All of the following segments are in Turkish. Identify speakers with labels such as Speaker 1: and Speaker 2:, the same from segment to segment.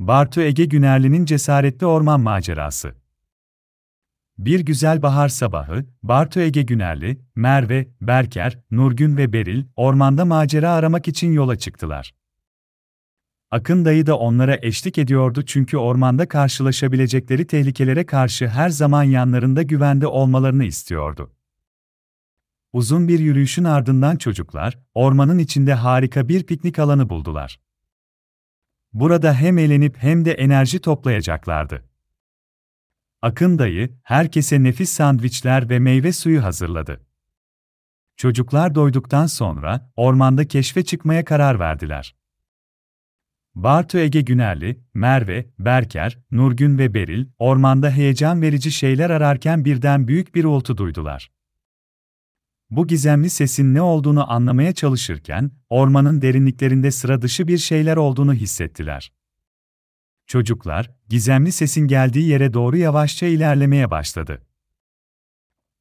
Speaker 1: Bartu Ege Günerli'nin cesaretli orman macerası. Bir güzel bahar sabahı, Bartu Ege Günerli, Merve, Berker, Nurgün ve Beril, ormanda macera aramak için yola çıktılar. Akın dayı da onlara eşlik ediyordu çünkü ormanda karşılaşabilecekleri tehlikelere karşı her zaman yanlarında güvende olmalarını istiyordu. Uzun bir yürüyüşün ardından çocuklar, ormanın içinde harika bir piknik alanı buldular. Burada hem eğlenip hem de enerji toplayacaklardı. Akın dayı, herkese nefis sandviçler ve meyve suyu hazırladı. Çocuklar doyduktan sonra, ormanda keşfe çıkmaya karar verdiler. Bartu Ege Günerli, Merve, Berker, Nurgün ve Beril, ormanda heyecan verici şeyler ararken birden büyük bir uğultu duydular. Bu gizemli sesin ne olduğunu anlamaya çalışırken, ormanın derinliklerinde sıra dışı bir şeyler olduğunu hissettiler. Çocuklar, gizemli sesin geldiği yere doğru yavaşça ilerlemeye başladı.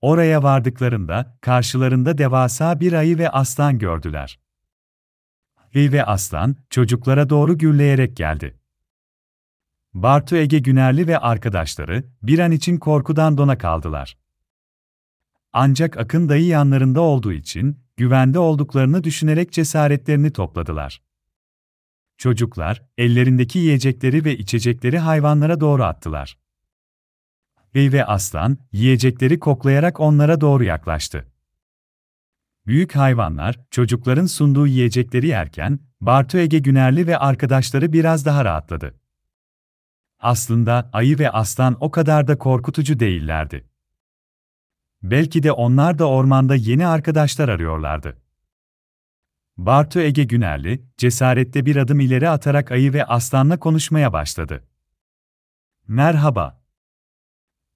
Speaker 1: Oraya vardıklarında, karşılarında devasa bir ayı ve aslan gördüler. Ayı ve aslan, çocuklara doğru gürleyerek geldi. Bartu Ege Günerli ve arkadaşları, bir an için korkudan dona kaldılar. Ancak Akın dayı yanlarında olduğu için, güvende olduklarını düşünerek cesaretlerini topladılar. Çocuklar, ellerindeki yiyecekleri ve içecekleri hayvanlara doğru attılar. Bey ve aslan, yiyecekleri koklayarak onlara doğru yaklaştı. Büyük hayvanlar, çocukların sunduğu yiyecekleri yerken, Bartu Ege Günerli ve arkadaşları biraz daha rahatladı. Aslında ayı ve aslan o kadar da korkutucu değillerdi. Belki de onlar da ormanda yeni arkadaşlar arıyorlardı. Bartu Ege Günerli, cesaretle bir adım ileri atarak ayı ve aslanla konuşmaya başladı. Merhaba.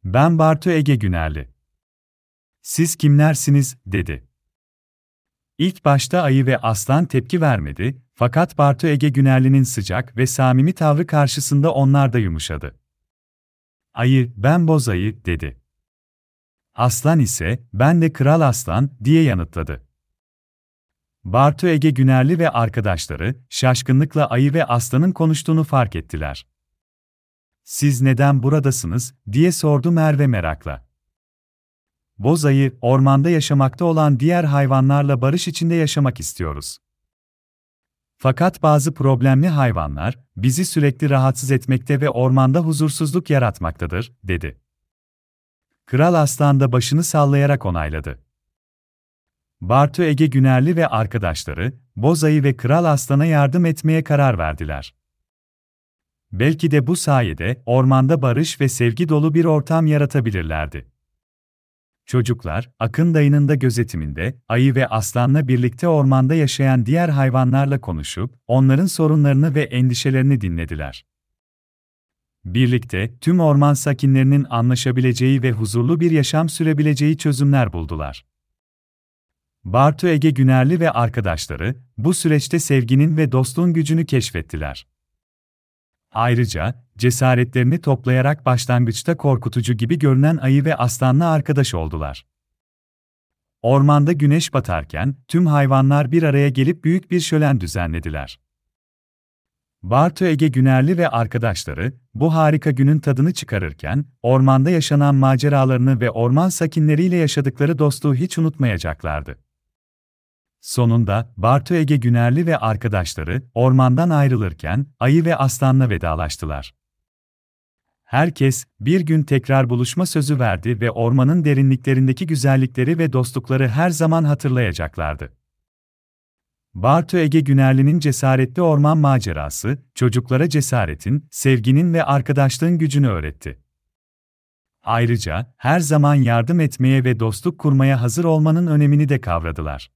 Speaker 1: Ben Bartu Ege Günerli. Siz kimlersiniz, dedi. İlk başta ayı ve aslan tepki vermedi, fakat Bartu Ege Günerli'nin sıcak ve samimi tavrı karşısında onlar da yumuşadı. Ayı, ben boz ayı, dedi. Aslan ise, ben de kral aslan, diye yanıtladı. Bartu Ege Günerli ve arkadaşları, şaşkınlıkla ayı ve aslanın konuştuğunu fark ettiler. Siz neden buradasınız, diye sordu Merve merakla. Boz ayı, ormanda yaşamakta olan diğer hayvanlarla barış içinde yaşamak istiyoruz. Fakat bazı problemli hayvanlar, bizi sürekli rahatsız etmekte ve ormanda huzursuzluk yaratmaktadır, dedi. Kral Aslan da başını sallayarak onayladı. Bartu Ege Günerli ve arkadaşları, Bozayı ve Kral Aslan'a yardım etmeye karar verdiler. Belki de bu sayede ormanda barış ve sevgi dolu bir ortam yaratabilirlerdi. Çocuklar, Akın dayının da gözetiminde, ayı ve aslanla birlikte ormanda yaşayan diğer hayvanlarla konuşup, onların sorunlarını ve endişelerini dinlediler. Birlikte, tüm orman sakinlerinin anlaşabileceği ve huzurlu bir yaşam sürebileceği çözümler buldular. Bartu Ege Günerli ve arkadaşları, bu süreçte sevginin ve dostluğun gücünü keşfettiler. Ayrıca, cesaretlerini toplayarak başlangıçta korkutucu gibi görünen ayı ve aslanla arkadaş oldular. Ormanda güneş batarken, tüm hayvanlar bir araya gelip büyük bir şölen düzenlediler. Bartu Ege Günerli ve arkadaşları, bu harika günün tadını çıkarırken, ormanda yaşanan maceralarını ve orman sakinleriyle yaşadıkları dostluğu hiç unutmayacaklardı. Sonunda, Bartu Ege Günerli ve arkadaşları, ormandan ayrılırken, ayı ve aslanla vedalaştılar. Herkes, bir gün tekrar buluşma sözü verdi ve ormanın derinliklerindeki güzellikleri ve dostlukları her zaman hatırlayacaklardı. Bartu Ege Günerli'nin cesaretli orman macerası, çocuklara cesaretin, sevginin ve arkadaşlığın gücünü öğretti. Ayrıca, her zaman yardım etmeye ve dostluk kurmaya hazır olmanın önemini de kavradılar.